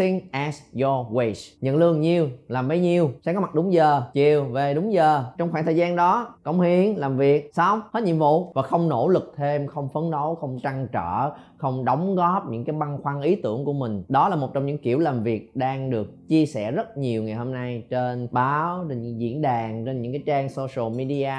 Acting as your wage Nhận lương nhiêu, làm bấy nhiêu. Sáng có mặt đúng giờ, chiều về đúng giờ. Trong khoảng thời gian đó, cống hiến, làm việc Xong, hết nhiệm vụ. Và không nỗ lực thêm, không phấn đấu, không trăn trở Không đóng góp những cái băn khoăn ý tưởng của mình. Đó là một trong những kiểu làm việc đang được chia sẻ rất nhiều ngày hôm nay Trên báo, trên những diễn đàn, trên những cái trang social media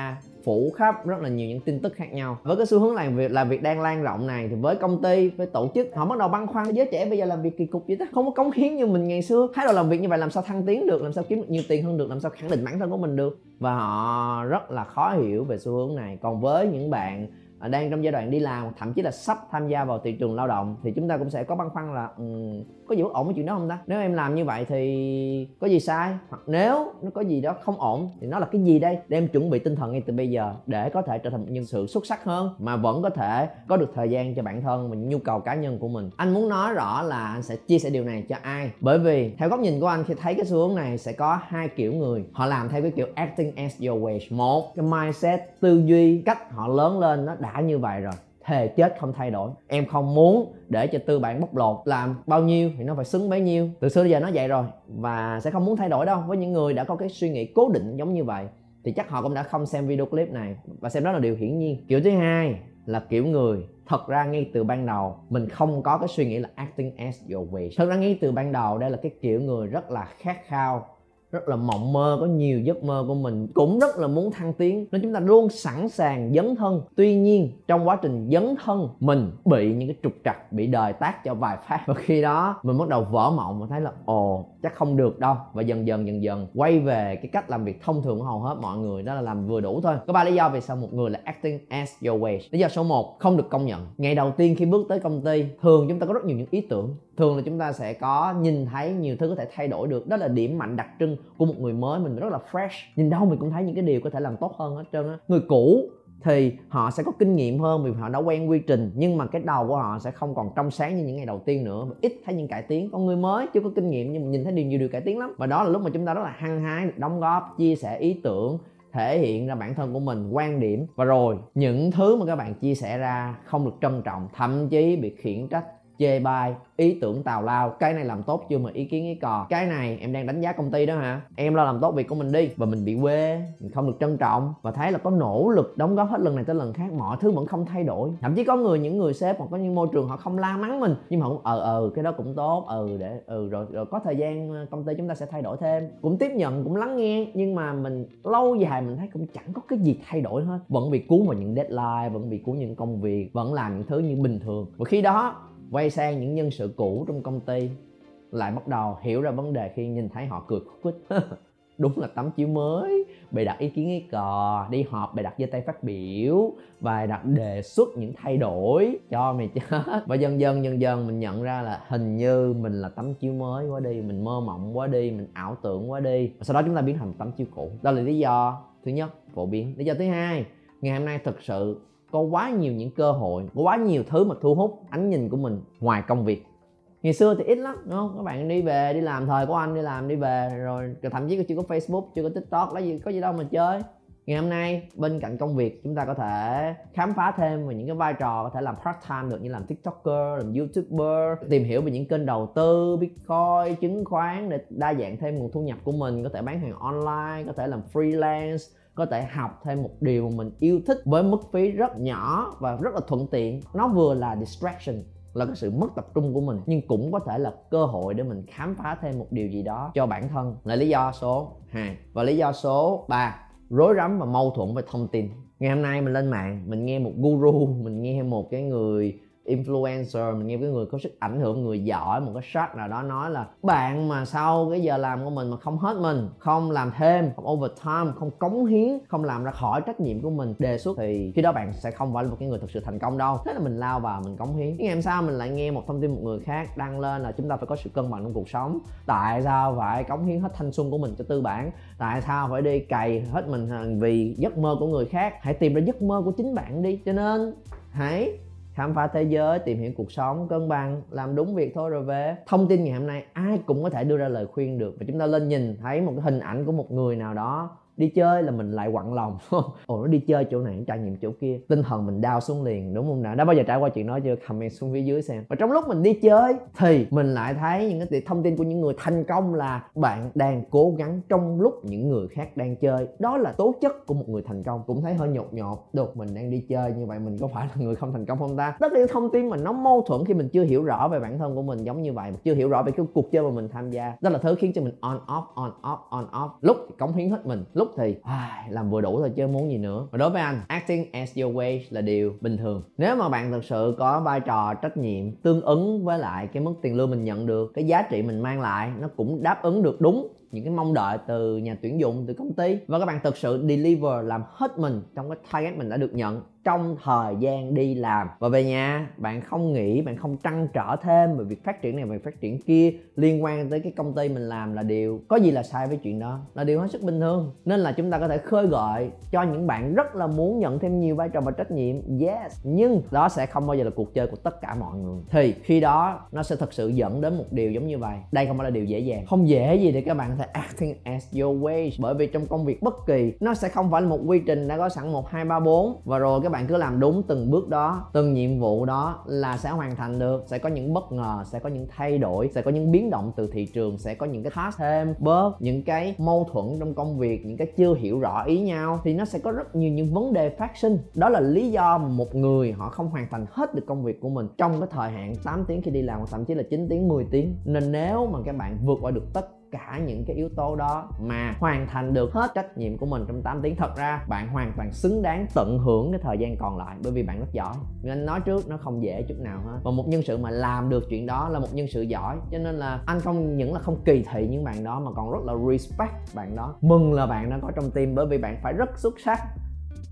phủ khắp rất là nhiều những tin tức khác nhau. Với cái xu hướng làm việc làm việc đang lan rộng này thì với công ty, với tổ chức, họ bắt đầu băn khoăn giới trẻ bây giờ làm việc kỳ cục vậy đó. Không có cống hiến như mình ngày xưa. Thái độ làm việc như vậy làm sao thăng tiến được, làm sao kiếm được nhiều tiền hơn được, làm sao khẳng định bản thân của mình được? Và họ rất là khó hiểu về xu hướng này. Còn với những bạn Ờ, đang trong giai đoạn đi làm thậm chí là sắp tham gia vào thị trường lao động thì chúng ta cũng sẽ có băn khoăn là um, có gì bất ổn với chuyện đó không ta? Nếu em làm như vậy thì có gì sai? Hoặc nếu nó có gì đó không ổn thì nó là cái gì đây? Để em chuẩn bị tinh thần ngay từ bây giờ để có thể trở thành một nhân sự xuất sắc hơn mà vẫn có thể có được thời gian cho bản thân và nhu cầu cá nhân của mình. Anh muốn nói rõ là anh sẽ chia sẻ điều này cho ai? Bởi vì theo góc nhìn của anh khi thấy cái xu hướng này sẽ có hai kiểu người. Họ làm theo cái kiểu acting as your wage một cái mindset tư duy cách họ lớn lên nó đã như vậy rồi, thề chết không thay đổi. Em không muốn để cho tư bản bóc lột. Làm bao nhiêu thì nó phải xứng bấy nhiêu. Từ xưa đến giờ nó vậy rồi và sẽ không muốn thay đổi đâu. Với những người đã có cái suy nghĩ cố định giống như vậy thì chắc họ cũng đã không xem video clip này và xem đó là điều hiển nhiên. Kiểu thứ hai là kiểu người thật ra ngay từ ban đầu mình không có cái suy nghĩ là acting as your way thật ra ngay từ ban đầu đây là cái kiểu người rất là khát khao rất là mộng mơ, có nhiều giấc mơ của mình, cũng rất là muốn thăng tiến. Nên chúng ta luôn sẵn sàng dấn thân. Tuy nhiên, trong quá trình dấn thân, mình bị những cái trục trặc, bị đời tác cho vài phát. Và khi đó, mình bắt đầu vỡ mộng và thấy là, ồ, chắc không được đâu. Và dần dần dần dần, quay về cái cách làm việc thông thường của hầu hết mọi người, đó là làm vừa đủ thôi. Có ba lý do vì sao một người là acting as your way lý do số 1 không được công nhận. Ngày đầu tiên khi bước tới công ty, thường chúng ta có rất nhiều những ý tưởng thường là chúng ta sẽ có nhìn thấy nhiều thứ có thể thay đổi được. Đó là điểm mạnh đặc trưng của một người mới. Mình rất là fresh. Nhìn đâu mình cũng thấy những cái điều có thể làm tốt hơn hết trơn á. Người cũ thì họ sẽ có kinh nghiệm hơn vì họ đã quen quy trình, nhưng mà cái đầu của họ sẽ không còn trong sáng như những ngày đầu tiên nữa. Ít thấy những cải tiến. Con người mới chưa có kinh nghiệm nhưng mà nhìn thấy điều nhiều điều cải tiến lắm. Và đó là lúc mà chúng ta rất là hăng hái đóng góp, chia sẻ ý tưởng, thể hiện ra bản thân của mình, quan điểm. Và rồi, những thứ mà các bạn chia sẻ ra không được trân trọng, thậm chí bị khiển trách chê bai ý tưởng tào lao. Cái này làm tốt chưa mà ý kiến ý cò. Cái này em đang đánh giá công ty đó hả? Em lo làm tốt việc của mình đi. Và mình bị quê, mình không được trân trọng. Và thấy là có nỗ lực đóng góp hết lần này tới lần khác, mọi thứ vẫn không thay đổi. Thậm chí có người, những người sếp hoặc có những môi trường họ không la mắng mình. Nhưng mà cũng ờ ờ cái đó cũng tốt. Ừ để ừ rồi rồi có thời gian ờ, công ty chúng ta sẽ thay đổi thêm. Cũng tiếp nhận, cũng lắng nghe. Nhưng mà mình lâu dài mình thấy cũng chẳng có cái gì thay đổi hết. Vẫn bị cuốn vào những deadline, vẫn bị cuốn những công việc, vẫn làm những thứ như bình thường. Và khi đó quay sang những nhân sự cũ trong công ty, lại bắt đầu hiểu ra vấn đề khi nhìn thấy họ cười khúc khích đúng là tấm chiếu mới, bày đặt ý kiến ý cò, đi họp bày đặt giơ tay phát biểu và đặt đề xuất những thay đổi cho mày chết. Và dần dần dần dần mình nhận ra là hình như mình là tấm chiếu mới quá đi, mình mơ mộng quá đi, mình ảo tưởng quá đi. Và sau đó chúng ta biến thành tấm chiếu cũ. Đó là lý do thứ nhất, phổ biến. Lý do thứ hai, ngày hôm nay thực sự có quá nhiều những cơ hội, có quá nhiều thứ mà thu hút ánh nhìn của mình ngoài công việc. Ngày xưa thì ít lắm, đúng không? Các bạn đi về, đi làm, thời của anh đi làm, đi về, rồi thậm chí chưa có facebook, chưa có tiktok, lấy gì, có gì đâu mà chơi. Ngày hôm nay, bên cạnh công việc, chúng ta có thể khám phá thêm về những cái vai trò, có thể làm part time được như làm tiktoker, làm youtuber, tìm hiểu về những kênh đầu tư, bitcoin, chứng khoán để đa dạng thêm nguồn thu nhập của mình, có thể bán hàng online, có thể làm freelance có thể học thêm một điều mà mình yêu thích với mức phí rất nhỏ và rất là thuận tiện. Nó vừa là distraction, là cái sự mất tập trung của mình, nhưng cũng có thể là cơ hội để mình khám phá thêm một điều gì đó cho bản thân. Là lý do số 2 và lý do số 3 rối rắm và mâu thuẫn về thông tin. Ngày hôm nay mình lên mạng, mình nghe một guru, mình nghe một cái người influencer, mình nghe cái người có sức ảnh hưởng, người giỏi, một cái shot nào đó nói là, bạn mà sau cái giờ làm của mình mà không hết mình, không làm thêm, không overtime, không cống hiến, không làm ra khỏi trách nhiệm của mình, đề xuất thì khi đó bạn sẽ không phải là một cái người thực sự thành công đâu. Thế là mình lao vào, mình cống hiến. Nhưng ngày hôm sau mình lại nghe một thông tin một người khác đăng lên là chúng ta phải có sự cân bằng trong cuộc sống? Tại sao phải cống hiến hết thanh xuân của mình cho tư bản? Tại sao phải đi cày hết mình vì giấc mơ của người khác? Hãy tìm ra giấc mơ của chính bạn đi. Cho nên, hãy khám phá thế giới, tìm hiểu cuộc sống, cân bằng, làm đúng việc thôi rồi về. Thông tin ngày hôm nay ai cũng có thể đưa ra lời khuyên được và chúng ta lên nhìn thấy một cái hình ảnh của một người nào đó đi chơi là mình lại quặn lòng ồ, nó đi chơi chỗ này trải nghiệm chỗ kia. Tinh thần mình đau xuống liền, đúng không nào? Đã bao giờ trải qua chuyện đó chưa? Comment xuống phía dưới xem. Và trong lúc mình đi chơi thì mình lại thấy những cái thông tin của những người thành công là bạn đang cố gắng trong lúc những người khác đang chơi. Đó là tố chất của một người thành công. Cũng thấy hơi nhột nhột. Được mình đang đi chơi, như vậy mình có phải là người không thành công không ta? Tất nhiên thông tin mà nó mâu thuẫn khi mình chưa hiểu rõ về bản thân của mình giống như vậy, chưa hiểu rõ về cái cuộc chơi mà mình tham gia. Đó là thứ khiến cho mình on off on off on off. Lúc thì cống hiến hết mình lúc lúc thì ai, làm vừa đủ thôi chứ muốn gì nữa. Và đối với anh acting as your way là điều bình thường. Nếu mà bạn thực sự có vai trò trách nhiệm tương ứng với lại cái mức tiền lương mình nhận được cái giá trị mình mang lại nó cũng đáp ứng được đúng những cái mong đợi từ nhà tuyển dụng từ công ty. Và các bạn thực sự deliver làm hết mình trong cái target mình đã được nhận trong thời gian đi làm. Và về nhà, bạn không nghĩ bạn không trăn trở thêm về việc phát triển này, về phát triển kia liên quan tới cái công ty mình làm là điều có gì là sai với chuyện đó, là điều hết sức bình thường. Nên là chúng ta có thể khơi gợi cho những bạn rất là muốn nhận thêm nhiều vai trò và trách nhiệm. Yes, nhưng đó sẽ không bao giờ là cuộc chơi của tất cả mọi người. Thì khi đó, nó sẽ thực sự dẫn đến một điều giống như vậy. Đây không phải là điều dễ dàng. Không dễ gì để các bạn có thể acting as your way bởi vì trong công việc bất kỳ, nó sẽ không phải là một quy trình đã có sẵn một, hai, ba, bốn. Và rồi các các bạn cứ làm đúng từng bước đó, từng nhiệm vụ đó là sẽ hoàn thành được, sẽ có những bất ngờ, sẽ có những thay đổi, sẽ có những biến động từ thị trường, sẽ có những cái task thêm bớt những cái mâu thuẫn trong công việc, những cái chưa hiểu rõ ý nhau, thì nó sẽ có rất nhiều những vấn đề phát sinh. Đó là lý do một người họ không hoàn thành hết được công việc của mình trong cái thời hạn 8 tiếng khi đi làm hoặc thậm chí là 9 tiếng 10 tiếng. Nên nếu mà các bạn vượt qua được tất cả những cái yếu tố đó mà hoàn thành được hết trách nhiệm của mình trong 8 tiếng. Thật ra, bạn hoàn toàn xứng đáng tận hưởng cái thời gian còn lại, bởi vì bạn rất giỏi. Nên nói trước nó không dễ chút nào hết. Và một nhân sự mà làm được chuyện đó là một nhân sự giỏi. Cho nên là anh không những là không kỳ thị những bạn đó, mà còn rất là respect bạn đó. Mừng là bạn đã có trong team, bởi vì bạn phải rất xuất sắc.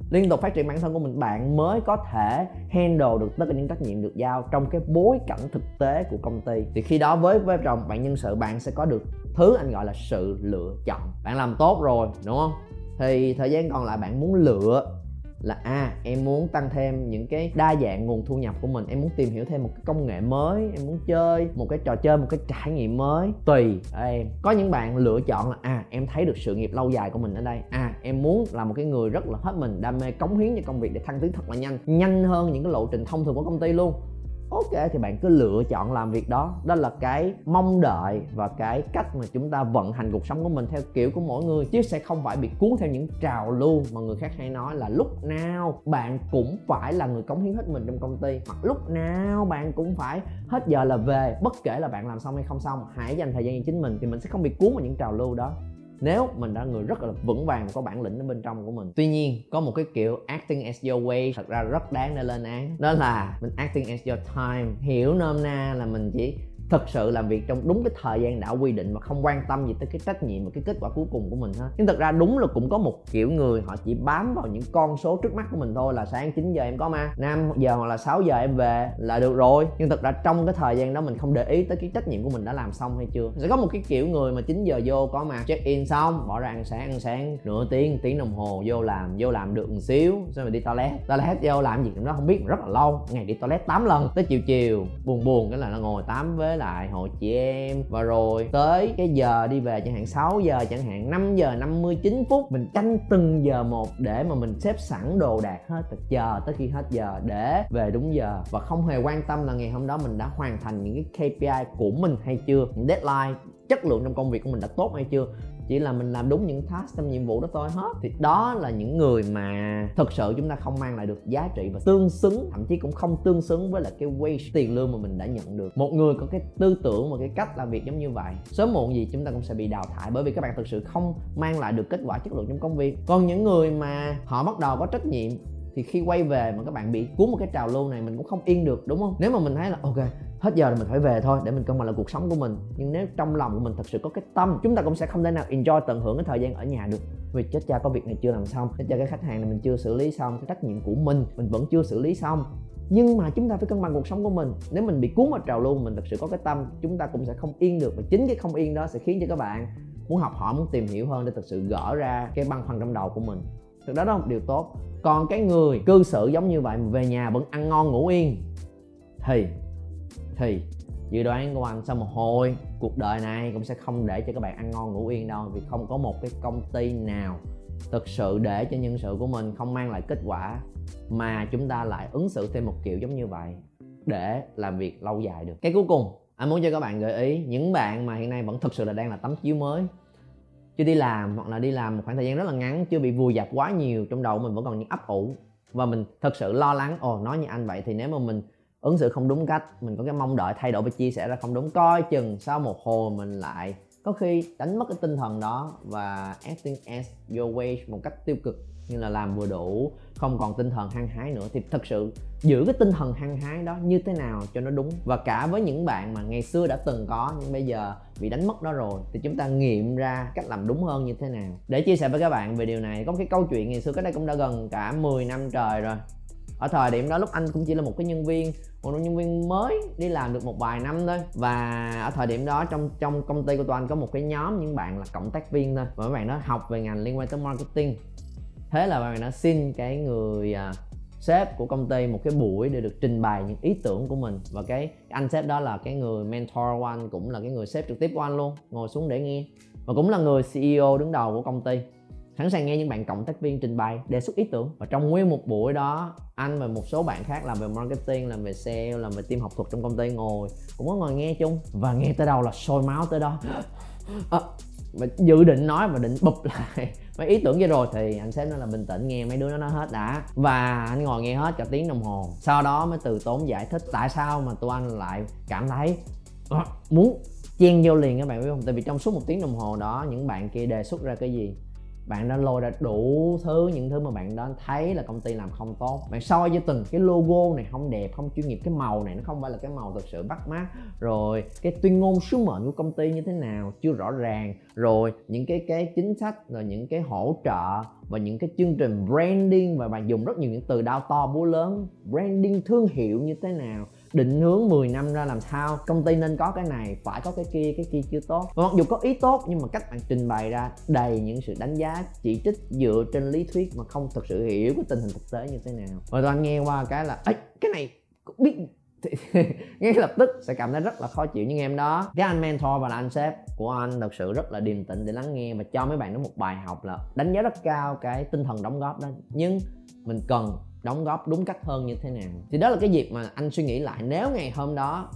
Liên tục phát triển bản thân của mình, bạn mới có thể handle được tất cả những trách nhiệm được giao trong cái bối cảnh thực tế của công ty. Thì khi đó với vai trò bạn nhân sự, bạn sẽ có được thứ anh gọi là sự lựa chọn. Bạn làm tốt rồi, đúng không? Thì thời gian còn lại bạn muốn lựa là à em muốn tăng thêm những cái đa dạng nguồn thu nhập của mình, em muốn tìm hiểu thêm một cái công nghệ mới, em muốn chơi một cái trò chơi, một cái trải nghiệm mới. Tùy ở em. Có những bạn lựa chọn là à em thấy được sự nghiệp lâu dài của mình ở đây. À em muốn là một cái người rất là hết mình, đam mê cống hiến cho công việc để thăng tiến thật là nhanh nhanh hơn những cái lộ trình thông thường của công ty luôn ok, thì bạn cứ lựa chọn làm việc đó. Đó là cái mong đợi và cái cách mà chúng ta vận hành cuộc sống của mình theo kiểu của mỗi người, chứ sẽ không phải bị cuốn theo những trào lưu mà người khác hay nói là lúc nào bạn cũng phải là người cống hiến hết mình trong công ty, hoặc lúc nào bạn cũng phải hết giờ là về, bất kể là bạn làm xong hay không xong, hãy dành thời gian cho chính mình thì mình sẽ không bị cuốn vào những trào lưu đó nếu mình đã người rất là vững vàng có bản lĩnh ở bên trong của mình. Tuy nhiên, có một cái kiểu acting as your way, thật ra rất đáng để lên án. Đó là mình acting as your time. Hiểu nôm na là mình chỉ thực sự làm việc trong đúng cái thời gian đã quy định mà không quan tâm gì tới cái trách nhiệm và cái kết quả cuối cùng của mình hết. Nhưng thật ra đúng là cũng có một kiểu người họ chỉ bám vào những con số trước mắt của mình thôi, là sáng 9 giờ em có ma 5 giờ hoặc là 6 giờ em về là được rồi. Nhưng thật ra trong cái thời gian đó mình không để ý tới cái trách nhiệm của mình đã làm xong hay chưa. Sẽ có một cái kiểu người mà 9 giờ vô có mà check in xong, bỏ ra ăn sáng ăn sáng, nửa tiếng tiếng đồng hồ vô làm vô làm được một xíu, xong rồi đi toilet. Toilet vô làm gì cũng đó không biết, rất là lâu, ngày đi toilet 8 lần, tới chiều chiều, buồn buồn cái là nó ngồi tám với lại hội chị em. Và rồi tới cái giờ đi về chẳng hạn 6 giờ chẳng hạn 5 giờ 59 phút, mình tranh từng giờ một để mà mình xếp sẵn đồ đạc hết, và chờ tới khi hết giờ để về đúng giờ. Và không hề quan tâm là ngày hôm đó mình đã hoàn thành những cái KPI của mình hay chưa, những deadline, chất lượng trong công việc của mình đã tốt hay chưa chỉ là mình làm đúng những task trong nhiệm vụ đó thôi hết. Thì đó là những người mà thực sự chúng ta không mang lại được giá trị và tương xứng, thậm chí cũng không tương xứng với là cái wage, tiền lương mà mình đã nhận được. Một người có cái tư tưởng và cái cách làm việc giống như vậy, sớm muộn gì chúng ta cũng sẽ bị đào thải bởi vì các bạn thực sự không mang lại được kết quả chất lượng trong công việc. Còn những người mà họ bắt đầu có trách nhiệm, thì khi quay về mà các bạn bị cuốn một cái trào lưu này, mình cũng không yên được, đúng không? Nếu mà mình thấy là, ok hết giờ là mình phải về thôi, để mình cân bằng lại cuộc sống của mình. Nhưng nếu trong lòng của mình thật sự có cái tâm, chúng ta cũng sẽ không thể nào enjoy tận hưởng cái thời gian ở nhà được. Vì chết cha có việc này chưa làm xong, chết cha cái khách hàng này mình chưa xử lý xong, cái trách nhiệm của mình mình vẫn chưa xử lý xong. Nhưng mà chúng ta phải cân bằng cuộc sống của mình. Nếu mình bị cuốn vào trào lưu mình thật sự có cái tâm, chúng ta cũng sẽ không yên được. Và chính cái không yên đó sẽ khiến cho các bạn muốn học hỏi, muốn tìm hiểu hơn để thực sự gỡ ra cái băn khoăn trong đầu của mình. Thực đó đó là một điều tốt. Còn cái người cư xử giống như vậy mà về nhà vẫn ăn ngon ngủ yên, thì thì dự đoán của anh sau một hồi, cuộc đời này cũng sẽ không để cho các bạn ăn ngon ngủ yên đâu, vì không có một cái công ty nào thực sự để cho nhân sự của mình không mang lại kết quả mà chúng ta lại ứng xử thêm một kiểu giống như vậy để làm việc lâu dài được. Cái cuối cùng, anh muốn cho các bạn gợi ý những bạn mà hiện nay vẫn thực sự là đang là tấm chiếu mới. Chưa đi làm hoặc là đi làm một khoảng thời gian rất là ngắn, chưa bị vùi dập quá nhiều trong đầu mình vẫn còn những ấp ủ. Và mình thật sự lo lắng, ồ, nói như anh vậy thì nếu mà mình ứng xử không đúng cách, mình có cái mong đợi thay đổi và chia sẻ ra không đúng. Coi chừng sau một hồi mình lại có khi đánh mất cái tinh thần đó và acting as your way một cách tiêu cực, như là làm vừa đủ, không còn tinh thần hăng hái nữa. Thì thật sự giữ cái tinh thần hăng hái đó như thế nào cho nó đúng. Và cả với những bạn mà ngày xưa đã từng có, nhưng bây giờ bị đánh mất đó rồi, thì chúng ta nghiệm ra cách làm đúng hơn như thế nào. Để chia sẻ với các bạn về điều này, có một cái câu chuyện ngày xưa cách đây cũng đã gần cả 10 năm trời rồi ở thời điểm đó lúc anh cũng chỉ là một cái nhân viên một nhân viên mới đi làm được một vài năm thôi. Và ở thời điểm đó trong trong công ty của tụi anh có một cái nhóm những bạn là cộng tác viên thôi. Và mấy bạn đó học về ngành liên quan tới marketing. Thế là bạn đã xin cái người à, sếp của công ty một cái buổi để được trình bày những ý tưởng của mình. Và cái anh sếp đó là cái người mentor của anh cũng là cái người sếp trực tiếp của anh luôn. Ngồi xuống để nghe. Và cũng là người CEO đứng đầu của công ty sẵn sàng nghe những bạn cộng tác viên trình bày đề xuất ý tưởng. Và trong nguyên một buổi đó anh và một số bạn khác làm về marketing làm về sale làm về team học thuật trong công ty ngồi cũng có ngồi nghe chung. Và nghe tới đâu là sôi máu tới đó. À, và dự định nói và định bụp lại mấy ý tưởng kia rồi thì anh sếp nói là bình tĩnh nghe mấy đứa nó nói hết đã. Và anh ngồi nghe hết cả tiếng đồng hồ. Sau đó mới từ tốn giải thích tại sao mà tụi anh lại cảm thấy à, muốn chen vô liền các bạn biết không? Tại vì trong suốt một tiếng đồng hồ đó những bạn kia đề xuất ra cái gì? Bạn đã lôi ra đủ thứ, những thứ mà bạn đã thấy là công ty làm không tốt. Bạn soi cho từng cái logo này, không đẹp, không chuyên nghiệp, cái màu này nó không phải là cái màu thực sự bắt mắt. Rồi, cái tuyên ngôn sứ mệnh của công ty như thế nào, chưa rõ ràng. Rồi, những cái cái chính sách, rồi những cái hỗ trợ, và những cái chương trình branding, và bạn dùng rất nhiều những từ đao to búa lớn. Branding thương hiệu như thế nào định hướng 10 năm ra làm sao? Công ty nên có cái này, phải có cái kia cái kia chưa tốt. Và mặc dù có ý tốt, nhưng mà cách bạn trình bày ra đầy những sự đánh giá, chỉ trích dựa trên lý thuyết mà không thực sự hiểu cái tình hình thực tế như thế nào. Và toàn nghe qua cái là ấy cái này biết thì ngay lập tức sẽ cảm thấy rất là khó chịu nhưng em đó. Cái anh mentor và là anh sếp của anh thật sự rất là điềm tĩnh để lắng nghe và cho mấy bạn đó một bài học là đánh giá rất cao cái tinh thần đóng góp đó. Nhưng mình cần đóng góp đúng cách hơn như thế nào. Thì đó là cái dịp mà anh suy nghĩ lại nếu ngày hôm đó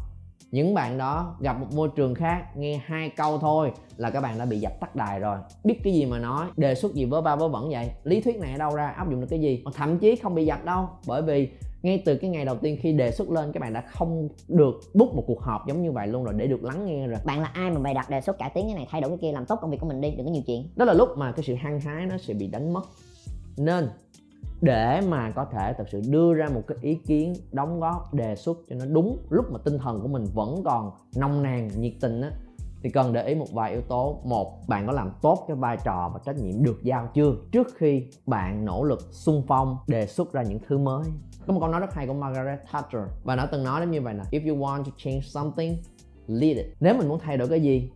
những bạn đó gặp một môi trường khác nghe hai câu thôi là các bạn đã bị dập tắt đài rồi. Biết cái gì mà nói đề xuất gì vớ ba vớ vẩn vậy? Lý thuyết này ở đâu ra? Áp dụng được cái gì? Mà thậm chí không bị dập đâu bởi vì ngay từ cái ngày đầu tiên khi đề xuất lên các bạn đã không được book một cuộc họp giống như vậy luôn rồi để được lắng nghe rồi. Bạn là ai mà bày đặt đề xuất cải tiến cái này thay đổi cái kia làm tốt công việc của mình đi đừng có nhiều chuyện. Đó là lúc mà cái sự hăng hái nó sẽ bị đánh mất. Nên để mà có thể thật sự đưa ra một cái ý kiến đóng góp, đề xuất cho nó đúng lúc mà tinh thần của mình vẫn còn nông nàn, nhiệt tình á, thì cần để ý một vài yếu tố. Một, bạn có làm tốt cái vai trò và trách nhiệm được giao chưa trước khi bạn nỗ lực xung phong, đề xuất ra những thứ mới? Có một câu nói rất hay của Margaret Thatcher và nó từng nói đến như vậy nè, if you want to change something, lead it. Nếu mình muốn thay đổi cái gì,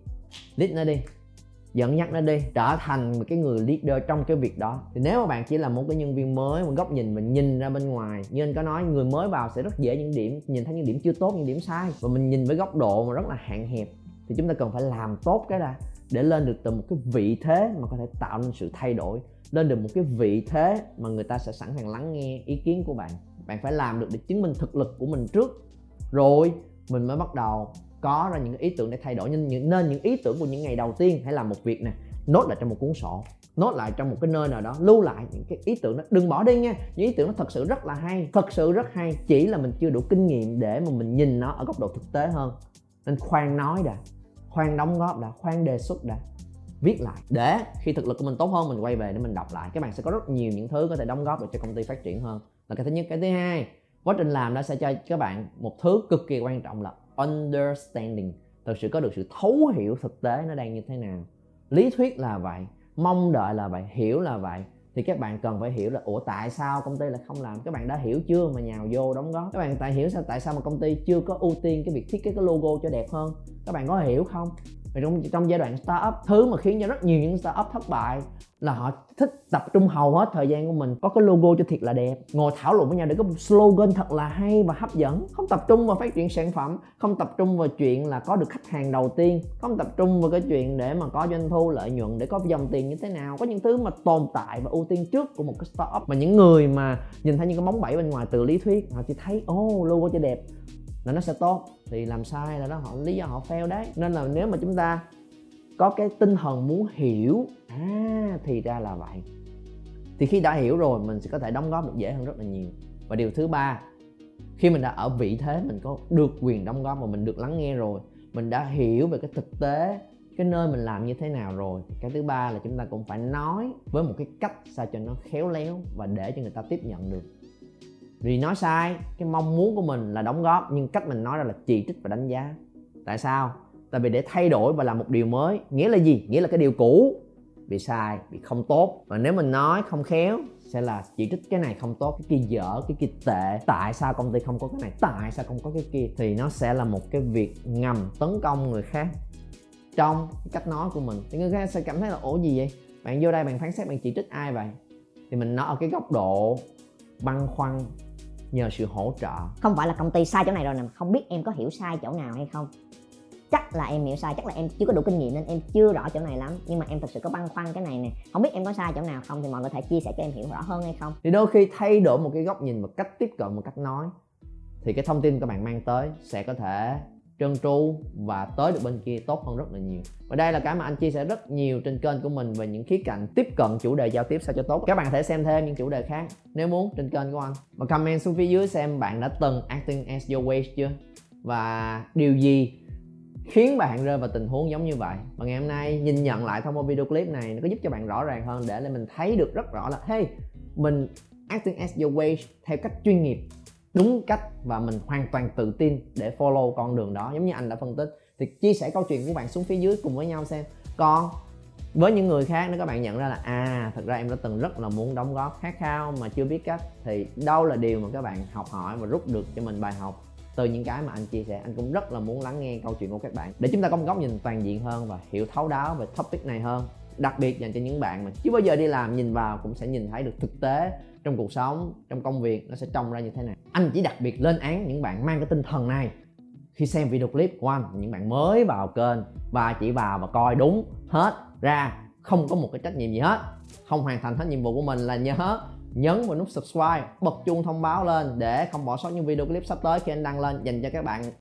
lead nó đi dẫn dắt nó đi, trở thành một cái người leader trong cái việc đó. Thì nếu mà bạn chỉ là một cái nhân viên mới, một góc nhìn mình nhìn ra bên ngoài, như anh có nói, người mới vào sẽ rất dễ những điểm, nhìn thấy những điểm chưa tốt, những điểm sai. Và mình nhìn với góc độ mà rất là hạn hẹp, thì chúng ta cần phải làm tốt cái là để lên được từ một cái vị thế mà có thể tạo nên sự thay đổi, lên được một cái vị thế mà người ta sẽ sẵn sàng lắng nghe ý kiến của bạn. Bạn phải làm được để chứng minh thực lực của mình trước, rồi mình mới bắt đầu có ra những ý tưởng để thay đổi. Nên những nên những ý tưởng của những ngày đầu tiên hãy làm một việc nè, nốt lại trong một cuốn sổ, nốt lại trong một cái nơi nào đó, lưu lại những cái ý tưởng đó. Đừng bỏ đi nha, những ý tưởng nó thật sự rất là hay, thật sự rất hay, chỉ là mình chưa đủ kinh nghiệm để mà mình nhìn nó ở góc độ thực tế hơn. Nên khoan nói đã, khoan đóng góp đã, khoan đề xuất đã, viết lại để khi thực lực của mình tốt hơn, mình quay về để mình đọc lại. Các bạn sẽ có rất nhiều những thứ có thể đóng góp được cho công ty phát triển hơn. Là cái thứ nhất. Cái thứ hai, quá trình làm nó sẽ cho các bạn một thứ cực kỳ quan trọng là understanding. Thực sự có được sự thấu hiểu thực tế nó đang như thế nào. Lý thuyết là vậy, mong đợi là vậy, hiểu là vậy. Thì các bạn cần phải hiểu là, ủa, tại sao công ty lại không làm? Các bạn đã hiểu chưa mà nhào vô đóng góp? Các bạn tại hiểu sao, tại sao mà công ty chưa có ưu tiên cái việc thiết kế cái logo cho đẹp hơn? Các bạn có hiểu không? Vì trong trong giai đoạn startup thứ mà khiến cho rất nhiều những startup thất bại là họ thích tập trung hầu hết thời gian của mình có cái logo cho thiệt là đẹp. Ngồi thảo luận với nhau để có một slogan thật là hay và hấp dẫn. Không tập trung vào phát triển sản phẩm không tập trung vào chuyện là có được khách hàng đầu tiên không tập trung vào cái chuyện để mà có doanh thu lợi nhuận để có dòng tiền như thế nào. Có những thứ mà tồn tại và ưu tiên trước của một cái startup mà những người mà nhìn thấy những cái bóng bẫy bên ngoài từ lý thuyết họ chỉ thấy ô oh, logo cho đẹp là nó sẽ tốt. Thì làm sai là đó, họ, lý do họ fail đấy. Nên là nếu mà chúng ta có cái tinh thần muốn hiểu à thì ra là vậy. Thì khi đã hiểu rồi, mình sẽ có thể đóng góp được dễ hơn rất là nhiều. Và điều thứ ba, khi mình đã ở vị thế, mình có được quyền đóng góp và mình được lắng nghe rồi, mình đã hiểu về cái thực tế, cái nơi mình làm như thế nào rồi cái thứ ba là chúng ta cũng phải nói với một cái cách sao cho nó khéo léo và để cho người ta tiếp nhận được vì nói sai, cái mong muốn của mình là đóng góp, nhưng cách mình nói ra là chỉ trích và đánh giá. Tại sao? Tại vì để thay đổi và làm một điều mới, nghĩa là gì? Nghĩa là cái điều cũ. Bị sai bị không tốt. Và nếu mình nói không khéo, sẽ là chỉ trích cái này không tốt, cái kia dở, cái kia tệ. Tại sao công ty không có cái này? Tại sao không có cái kia? Thì nó sẽ là một cái việc ngầm tấn công người khác trong cái cách nói của mình. Thì người khác sẽ cảm thấy là, ủa, gì vậy? Bạn vô đây bạn phán xét bạn chỉ trích ai vậy? Thì mình nói ở cái góc độ băn khoăn nhờ sự hỗ trợ. Không phải là công ty sai chỗ này rồi nè không biết em có hiểu sai chỗ nào hay không. Chắc là em hiểu sai chắc là em chưa có đủ kinh nghiệm nên em chưa rõ chỗ này lắm. Nhưng mà em thật sự có băn khoăn cái này nè không biết em có sai chỗ nào không thì mọi người có thể chia sẻ cho em hiểu rõ hơn hay không. Thì đôi khi thay đổi một cái góc nhìn một cách tiếp cận một cách nói thì cái thông tin các bạn mang tới sẽ có thể trơn tru và tới được bên kia tốt hơn rất là nhiều. Và đây là cái mà anh chia sẻ rất nhiều trên kênh của mình về những khía cạnh tiếp cận chủ đề giao tiếp sao cho tốt. Các bạn có thể xem thêm những chủ đề khác nếu muốn trên kênh của anh. Và comment xuống phía dưới xem bạn đã từng acting as your way chưa? Và điều gì khiến bạn rơi vào tình huống giống như vậy? Và ngày hôm nay nhìn nhận lại thông qua video clip này, nó có giúp cho bạn rõ ràng hơn để mình thấy được rất rõ là, hey, mình acting as your way theo cách chuyên nghiệp đúng cách và mình hoàn toàn tự tin để follow con đường đó. Giống như anh đã phân tích. Thì chia sẻ câu chuyện của bạn xuống phía dưới cùng với nhau xem. Còn với những người khác, nếu các bạn nhận ra là à thật ra em đã từng rất là muốn đóng góp khát khao mà chưa biết cách, thì đâu là điều mà các bạn học hỏi và rút được cho mình bài học. Từ những cái mà anh chia sẻ, anh cũng rất là muốn lắng nghe câu chuyện của các bạn. Để chúng ta có một góc nhìn toàn diện hơn và hiểu thấu đáo về topic này hơn đặc biệt dành cho những bạn mà chưa bao giờ đi làm, nhìn vào cũng sẽ nhìn thấy được thực tế trong cuộc sống, trong công việc nó sẽ trông ra như thế này anh chỉ đặc biệt lên án những bạn mang cái tinh thần này. Khi xem video clip của anh, những bạn mới vào kênh và chỉ vào và coi đúng hết ra, không có một cái trách nhiệm gì hết. Không hoàn thành hết nhiệm vụ của mình là nhớ nhấn vào nút subscribe, bật chuông thông báo lên để không bỏ sót những video clip sắp tới khi anh đăng lên dành cho các bạn